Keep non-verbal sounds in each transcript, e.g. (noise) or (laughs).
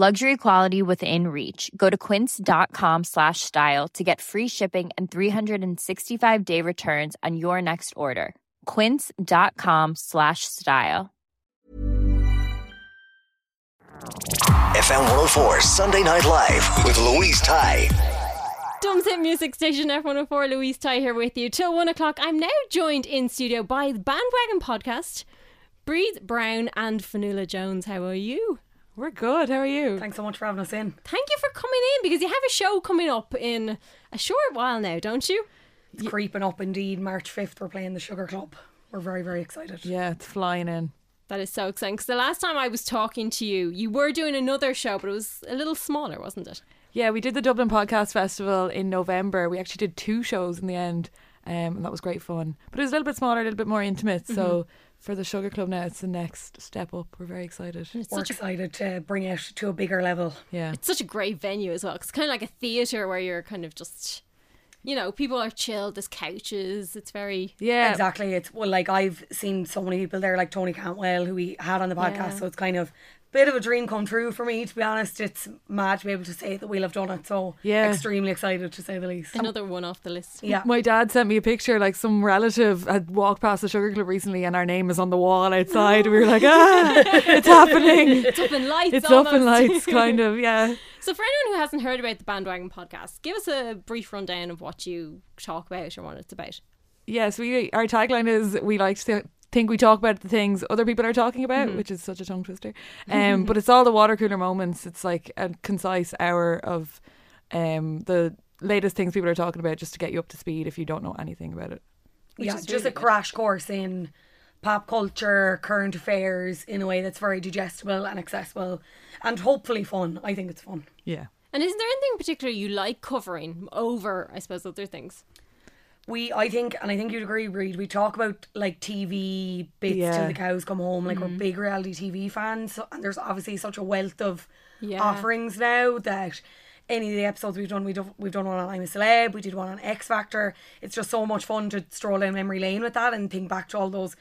Luxury quality within reach. Go to quince.com slash style to get free shipping and 365-day returns on your next order. quince.com slash style. FM 104 Sunday Night Live with Louise Ty. Dumb's Hit Music Station F104, Louise Ty here with you till one o'clock. I'm now joined in studio by the Bandwagon Podcast, Breed Brown and Fionnuala Jones. How are you? We're good. How are you? Thanks so much for having us in. Thank you for coming in because you have a show coming up in a short while now, don't you? It's creeping up indeed. March 5th, we're playing the Sugar Club. We're very, very excited. Yeah, it's flying in. That is so exciting. Because the last time I was talking to you, you were doing another show, but it was a little smaller, wasn't it? Yeah, we did the Dublin Podcast Festival in November. We actually did two shows in the end, um, and that was great fun. But it was a little bit smaller, a little bit more intimate. So Mm-hmm. For the Sugar Club now, it's the next step up. We're very excited. It's We're such a excited to bring it to a bigger level. Yeah. it's such a great venue as well. 'cause It's kind of like a theater where you're kind of just, you know, people are chilled. There's couches. It's very Yeah. Exactly. It's well, like I've seen so many people there, like Tony Cantwell, who we had on the podcast. Yeah. So it's kind of a bit of a dream come true for me, to be honest. It's mad to be able to say that we'll have done it. So Yeah. extremely excited to say the least. another one off the list. Yeah. My dad sent me a picture, like some relative had walked past the Sugar Club recently, and our name is on the wall outside. we were like, (laughs) ah, it's happening. (laughs) It's up in lights. It's up in lights, kind of. Yeah. (laughs) So, for anyone who hasn't heard about the Bandwagon podcast, give us a brief rundown of what you talk about or what it's about. Yes, we our tagline is we like to think we talk about the things other people are talking about, Mm-hmm. which is such a tongue twister. (laughs) Um, but it's all the water cooler moments. It's like a concise hour of um the latest things people are talking about, just to get you up to speed if you don't know anything about it. yeah, is just really a good. crash course in pop culture, current affairs in a way that's very digestible and accessible and hopefully fun. I think it's fun. Yeah. And isn't there anything in particular you like covering over, I suppose, other things? We, I think, and I think you'd agree, Reed. We talk about like TV bits Yeah. till the cows come home. Like we're mm-hmm. big reality TV fans, so, and there's obviously such a wealth of Yeah. offerings now that any of the episodes we've done, we've done, we've done one on I'm a Celeb, we did one on X Factor. It's just so much fun to stroll down memory lane with that and think back to all those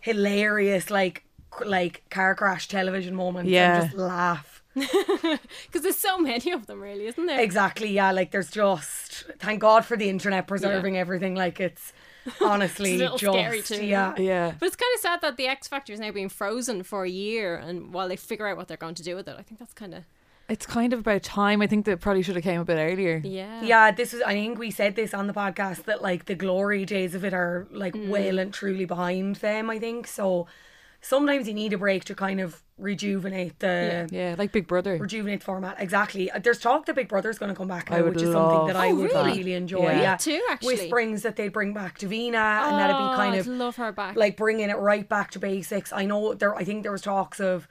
hilarious like like car crash television moments Yeah. and just laugh. Because there's so many of them, really, isn't there? Exactly, yeah. Like there's just thank God for the internet preserving everything. Like it's honestly (laughs) It's a little just scary too. yeah. Yeah. But it's kind of sad that the X Factor is now being frozen for a year, and while they figure out what they're going to do with it, I think that's kind of It's kind of about time. I think that probably should have came a bit earlier. yeah. Yeah, this is. I think we said this on the podcast that like the glory days of it are like Mm. well and truly behind them. I think so. Sometimes you need a break to kind of rejuvenate the Yeah, like Big Brother. rejuvenate format. Exactly. Uh, There's talk that Big Brother is going to come back now, which is something that I Oh, would really? really enjoy. Yeah. Yeah, too, actually. Whisperings that they'd bring back Davina, and that'd be kind Oh, of I'd love her back. like bringing it right back to basics. I know there. I think there was talks of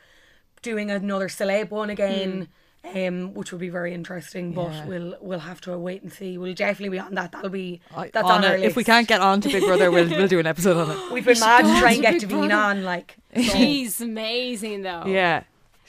doing another celeb one again, um, which would be very interesting. But. Yeah. we'll we'll have to wait and see. We'll definitely be on that. That'll be I- that's on on, our it. list. If we can't get on to Big Brother, we'll, we'll do an episode on it. (gasps) we've been mad to try and to get Big Davina on. Like, (laughs) so- She's amazing though. Yeah.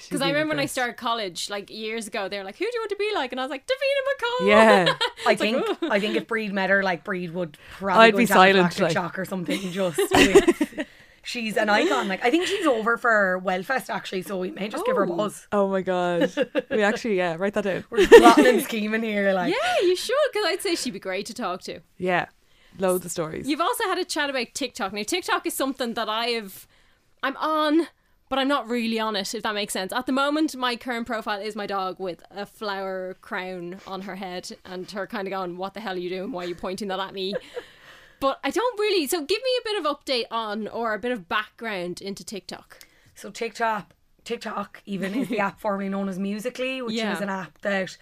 Because I remember when I started college, like years ago, they were like, "Who do you want to be like?" And I was like, "Davina McCall." Yeah. (laughs) I think I think if Breed met her, like Breed would probably I'd go be silent, anaphylactic like- shock or something. Just (laughs) with, she's an icon. Like I think she's over for Wellfest actually, so we may just give her a buzz. Oh my god. We actually, yeah, write that down. We're plotting and scheming here. Like Yeah, you should, because I'd say she'd be great to talk to. Yeah. Loads of stories. You've also had a chat about TikTok. Now, TikTok is something that I have, I'm on, but I'm not really on it, if that makes sense. At the moment, my current profile is my dog with a flower crown on her head and her kind of going, What the hell are you doing? Why are you pointing that at me? But I don't really. So, give me a bit of update on or a bit of background into TikTok. So TikTok, TikTok even is the (laughs) app formerly known as Musical.ly, which Yeah. is an app that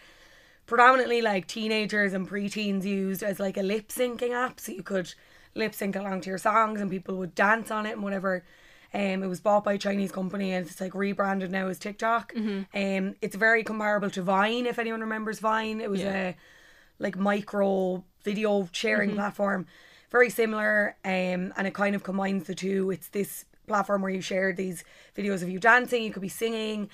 predominantly like teenagers and preteens used as like a lip syncing app. So you could lip sync along to your songs and people would dance on it and whatever. Um, it was bought by a Chinese company and it's like rebranded now as TikTok. Um, it's very comparable to Vine if anyone remembers Vine. It was Yeah. a like micro video sharing platform. Very similar, um, and it kind of combines the two. It's this platform where you share these videos of you dancing. You could be singing.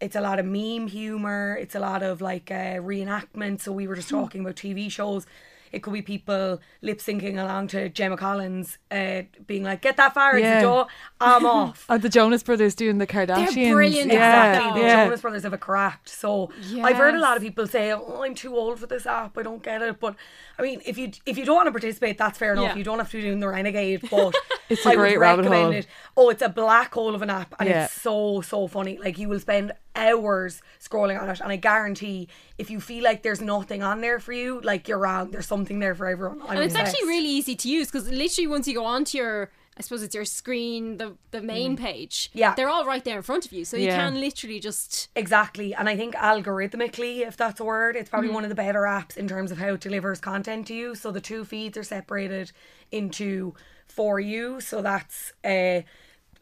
It's a lot of meme humor. It's a lot of like uh, reenactment. So we were just talking about TV shows. It could be people lip syncing along to Gemma Collins, uh, being like, "Get that far, Yeah. a door, I'm (laughs) off." Oh, the Jonas Brothers doing the Kardashians. brilliant at Yeah, Exactly. The yeah. Jonas Brothers have a cracked. So I've heard a lot of people say, "Oh, I'm too old for this app. I don't get it." But I mean, if you if you don't want to participate, that's fair enough. Yeah. You don't have to be doing the renegade. But (laughs) It's a I would great rabbit hole. It. Oh, it's a black hole of an app, and it's so so funny. Like you will spend hours scrolling on it, and I guarantee if you feel like there's nothing on there for you, like you're wrong. There's something there for everyone. I'm and it's obsessed. actually really easy to use because literally once you go onto your I suppose it's your screen, the the main page. Mm. Yeah. they're all right there in front of you, so you Yeah. can literally just Exactly. And I think algorithmically, if that's a word, it's probably one of the better apps in terms of how it delivers content to you. So the two feeds are separated into for you. So that's uh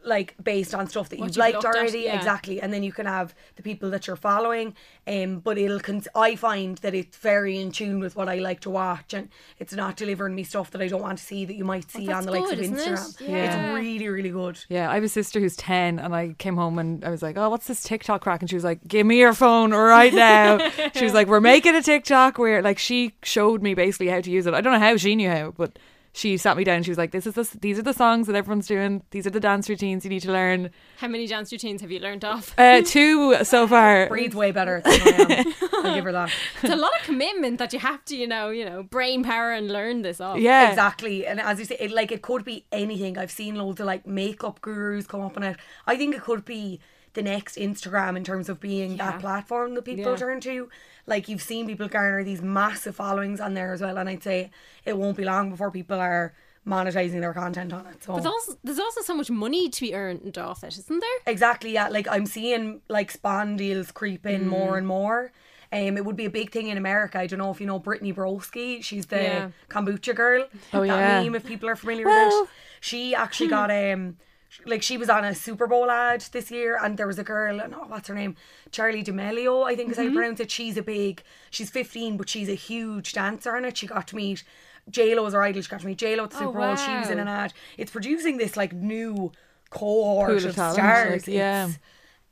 like based on stuff that What you've you've liked looked at, already. yeah. Exactly. And then you can have the people that you're following. Um but it'll con- I find that it's very in tune with what I like to watch and it's not delivering me stuff that I don't want to see that you might see on that's the likes of good, isn't it? Instagram. Yeah. It's really, really good. Yeah, I have a sister who's 10 and I came home and I was like, oh, what's this TikTok crack? And she was like, give me your phone right now. (laughs) she was like, we're making a TikTok where like she showed me basically how to use it. I don't know how she knew how, but she sat me down she was like, this is the, these are the songs that everyone's doing. These are the dance routines you need to learn. how many dance routines have you learned off? Uh, two so (laughs) far. Breed way better than I am. (laughs) I'll give her that. it's a lot of commitment that you have to, you know, you know, brain power and learn this off. Yeah. Exactly. And as you say, it, like it could be anything. I've seen loads of like makeup gurus come up on it. I think it could be the next Instagram in terms of being that platform that people Yeah. turn to. Like you've seen people garner these massive followings on there as well. And I'd say it won't be long before people are monetizing their content on it. So But there's also, there's also so much money to be earned off it, isn't there? Exactly, yeah. Like I'm seeing like spawn deals creep in Mm. more and more. Um, it would be a big thing in America. I don't know if you know Brittany Broski. She's the Yeah. kombucha girl. Oh, that yeah. meme, if people are familiar Well- with it. She actually got um, like she was on a Super Bowl ad this year, and there was a girl. and oh, what's her name? Charli D'Amelio, I think is how Mm-hmm. you pronounce it. She's a big. She's 15, but she's a huge dancer on it. She got to meet. J Lo's her idol. She got to meet J Lo at the Oh, Super Bowl. She was in an ad. It's producing this like new cohort Pool of of talent, stars. like, yeah. It's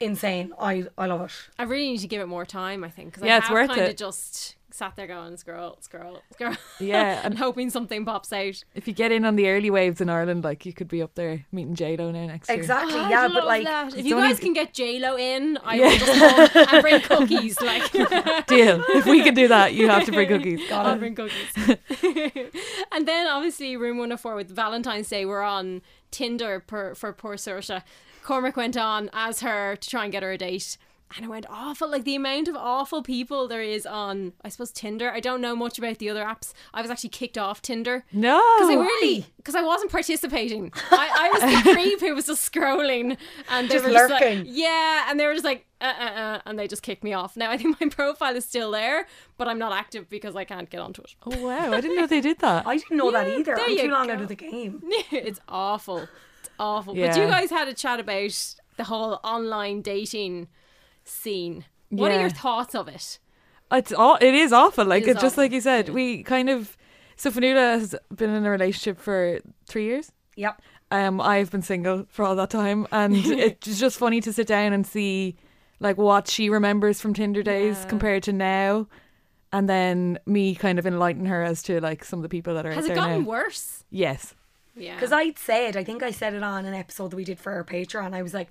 insane. I I love it. I really need to give it more time, I think. Cause Yeah, I it's have worth kind of it. just sat there going, scroll, scroll, scroll. Yeah, (laughs) and and- hoping something pops out. If you get in on the early waves in Ireland, like you could be up there meeting J-Lo now next year. Exactly. Oh, yeah, but like that. if it's you only- guys can get J Lo in, I Yeah. will just come (laughs) and bring cookies. Like, (laughs) Deal. If we can do that, you have to bring cookies. I'll bring cookies. and then obviously room 104 with Valentine's Day, we're on Tinder per, for poor Saoirse. Cormac went on as her to try and get her a date. And it went awful. Like the amount of awful people there is on, I suppose, Tinder. I don't know much about the other apps. I was actually kicked off Tinder. No. Because I really, because I wasn't participating. I, I was (laughs) the creep who was just scrolling, and they Just were just like, lurking. yeah, and they were just like, uh, uh, uh, and they just kicked me off. Now I think my (laughs) profile is still there, but I'm not active because I can't get onto it. Oh wow! I didn't know they did that. (laughs) I didn't know that either. I'm too long go. out of the game. it's awful. It's awful. But you guys had a chat about the whole online dating scene. What are your thoughts of it? It's all. It is awful. Like is it's just awful, like you said. We kind of. So Fionnuala has been in a relationship for three years. Yep. Um, I've been single for all that time, and (laughs) it's just funny to sit down and see like what she remembers from Tinder days Yeah. compared to now, and then me kind of enlighten her as to like some of the people that are Has out it there gotten now. worse? Yes. Yeah. Because I'd said, I think I said it on an episode that we did for our Patreon. I was like,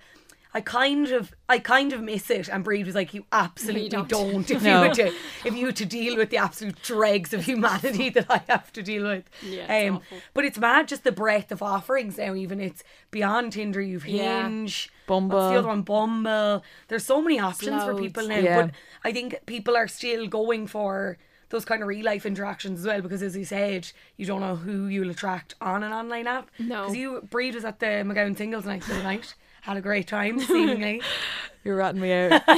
I kind of, I kind of miss it. And Breed was like, you absolutely don't. don't. If No. (laughs) you were to, if you had to deal with the absolute dregs of humanity that I have to deal with. Yeah, um, awful. but it's mad just the breadth of offerings now. Even it's beyond Tinder. You've Yeah. Hinge, Bumble. What's the other one? Bumble. There's so many options for people now. Yeah. But I think people are still going for those kind of real life interactions as well because as you said you don't know who you'll attract on an online app No. because you Breed was at the McGowan singles night the other night had a great time (laughs) seemingly You're ratting me out. (laughs)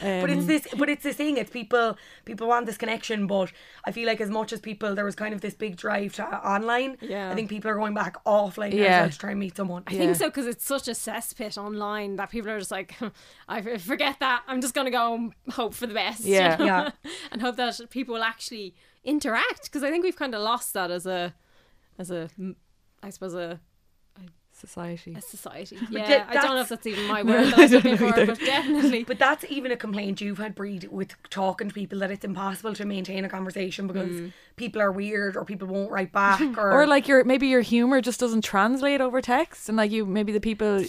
but it's Um, this but it's this thing it's people people want this connection but i feel like as much as people there was kind of this big drive to uh, online Yeah. i think people are going back offline now Yeah. well to try and meet someone I think so because it's such a cesspit online that people are just like, (laughs) i forget that. I'm just gonna go and hope for the best. you Yeah. know? Yeah. and hope that people will actually interact because I think we've kind of lost that as a, as a, mm, suppose a, society. a society. Yeah, I don't know if that's even my (laughs) word that (laughs) I looking for, but definitely. But that's even a complaint you've had, Breed, with talking to people that it's impossible to maintain a conversation because Mm. people are weird or people won't write back (laughs) or, or like your maybe your humor just doesn't translate over text and like you maybe the people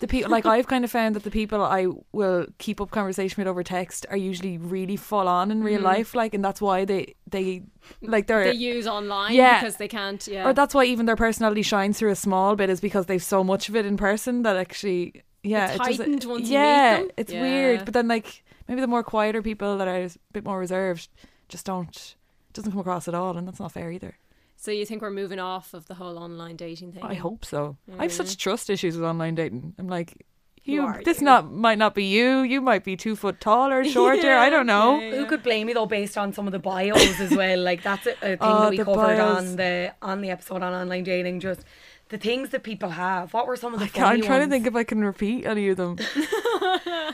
the people like I've kind of found that the people I will keep up conversation with over text are usually really full on in real life like and that's why they they like they're Mm. they use online Yeah. because they can't. Yeah. or that's why even their personality shines through a small bit is because they've so much of it in person that actually yeah It's it heightened once you meet yeah it's Yeah. weird but then like maybe the more quieter people that are a bit more reserved just don't doesn't come across at all and that's not fair either so you think we're moving off of the whole online dating thing? I hope so. I have such trust issues with online dating. I'm like, You you, this you. not might not be you. You might be two foot taller, (laughs) shorter. I don't know. Who could blame you though, based on some of the bios as well? Like that's a, a thing Oh, that we covered bios. on the on the episode on online dating. Just the things that people have. What were some of the? I can't- I'm funny trying to think if I can repeat any of them. (laughs)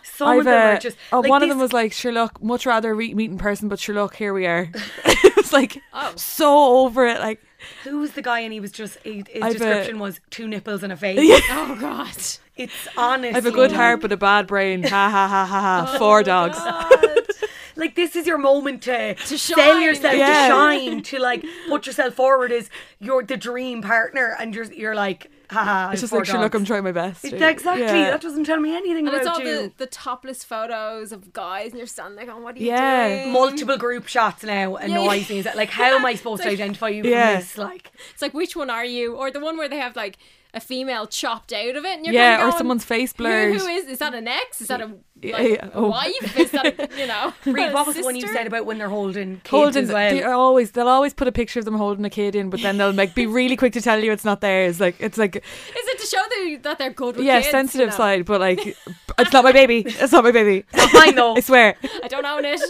Some I've of them uh, are just. oh, like one of them was like, Sherlock. much rather re- meet in person, but Sherlock, here we are." (laughs) it's like Oh. so over it. Like, Who was the guy? And he was just he, his I've a- description was two nipples and a face. (laughs) Oh God. It's honestly. I have a good heart but a bad brain. Ha ha ha ha Oh, ha. Four dogs. (laughs) Like this is your moment to, To sell shine. yourself, Yeah. to shine, to like put yourself forward as you're the dream partner, and you're you're like, haha. I It's just like, sure, look. I'm trying my best. It- exactly. Yeah. That doesn't tell me anything about it. It's all you. the, the topless photos of guys, and you're standing there going, "What are you Yeah. doing?" multiple group shots now annoys me. Is that like how am I (laughs) supposed to identify you from Yeah. this? Like It's like which one are you? Or the one where they have like a female chopped out of it, and you're Yeah, kinda or someone's face "Who- blurred." who is? Is that an ex? Is that a, like, yeah, a oh. wife? Is that a, you know? (laughs) Reed, what was the one you said about when they're holding kids Holding, as well? they are always they'll always put a picture of them holding a kid in, but then they'll like be (laughs) really quick to tell you it's not theirs. Like it's like Is it to show that, that they're good with yeah, kids, you sensitive know? side, but like (laughs) it's not my baby. It's not my baby. Not mine though. I swear. I don't own it.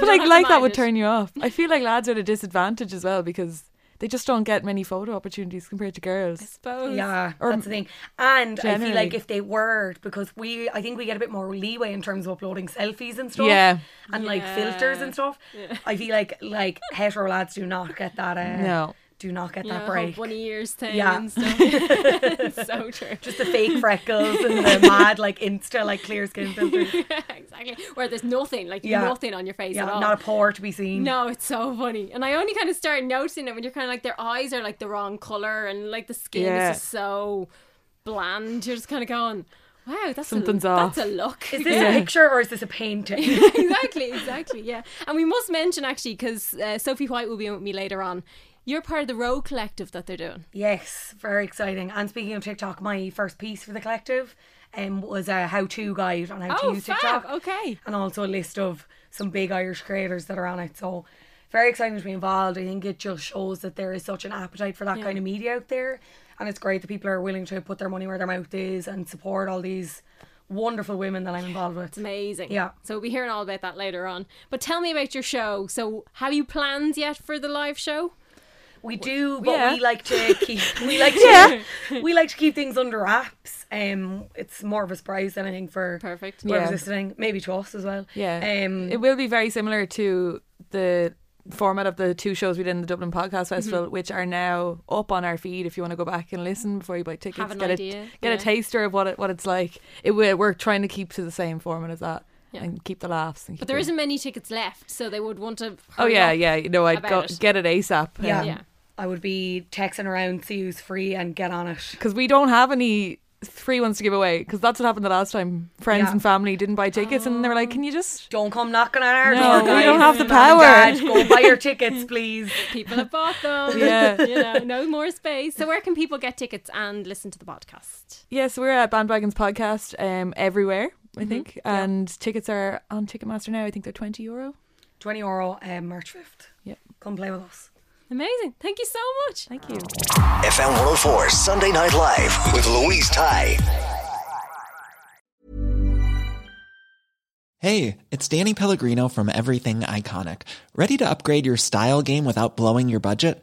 But like like that would it. turn you off. I feel like lads are at a disadvantage as well because they just don't get many photo opportunities compared to girls. I Suppose. Yeah, Or that's the thing. And I feel like if they were, because we, I think we get a bit more leeway in terms of uploading selfies and stuff. Yeah. And like filters and stuff. I feel like like hetero lads do not get that. Uh, No. Do not get You that know, break. one of years thing Yeah. and (laughs) stuff. (laughs) it's so true. Just the fake freckles and the mad like Insta like clear skin (laughs) filters. exactly. Where there's nothing, like Yeah. nothing on your face Yeah, at all. not a pore to be seen. No, it's so funny. And I only kind of started noticing it when you're kind of like their eyes are like the wrong color and like the skin Yeah. is just so bland. You're just kind of going, wow, that's Something's a, off. That's a look. Is this Yeah. a picture or is this a painting? exactly, exactly. Yeah. And we must mention actually because uh, Sophie White will be with me later on. You're part of the Row Collective that they're doing. Yes, very exciting. And speaking of TikTok, my first piece for the collective um, was a how-to guide on how to Oh, use fab. TikTok. Okay. And also a list of some big Irish creators that are on it. So very exciting to be involved. I think it just shows that there is such an appetite for that kind of media out there. And it's great that people are willing to put their money where their mouth is and support all these wonderful women that I'm involved with. It's amazing. Yeah. So we'll be hearing all about that later on. But tell me about your show. So have you plans yet for the live show? We do, but Yeah. we like to (laughs) keep we like to yeah. (laughs) we like to keep things under wraps. Um, it's more of a surprise than anything for Perfect. whoever's Yeah. listening, maybe to us as well. Yeah. Um, it will be very similar to the format of the two shows we did in the Dublin Podcast Mm-hmm. Festival, which are now up on our feed if you want to go back and listen before you buy tickets. Get idea, a get yeah. a taster of what it what it's like. It will, we're trying to keep to the same format as that. Yeah. And keep the laughs. And But keep there it- isn't many tickets left, so they would want to. Oh yeah, yeah. You know, I'd go it. get it ASAP. yeah. Yeah. I would be texting around, see who's free, and get on it. because we don't have any free ones to give away. Because that's what happened the last time. Friends Yeah. and family didn't buy tickets, and they were like, "Can you just?" Don't come knocking on our No, door, we don't have the power. Dad, go buy your tickets, (laughs) please. People have bought them. (laughs) Yeah. (laughs) you know, no more space. So where can people get tickets and listen to the podcast? Yes, we're at Bandwagons Podcast um, everywhere. I Mm-hmm. think, and tickets are on Ticketmaster now. I think they're twenty euro. 20 euro um, March 5th. Yep. Come play with us. Amazing. Thank you so much. Thank you. FM 104 Sunday Night Live with Louise Ty. Hey, it's Danny Pellegrino from Everything Iconic. Ready to upgrade your style game without blowing your budget?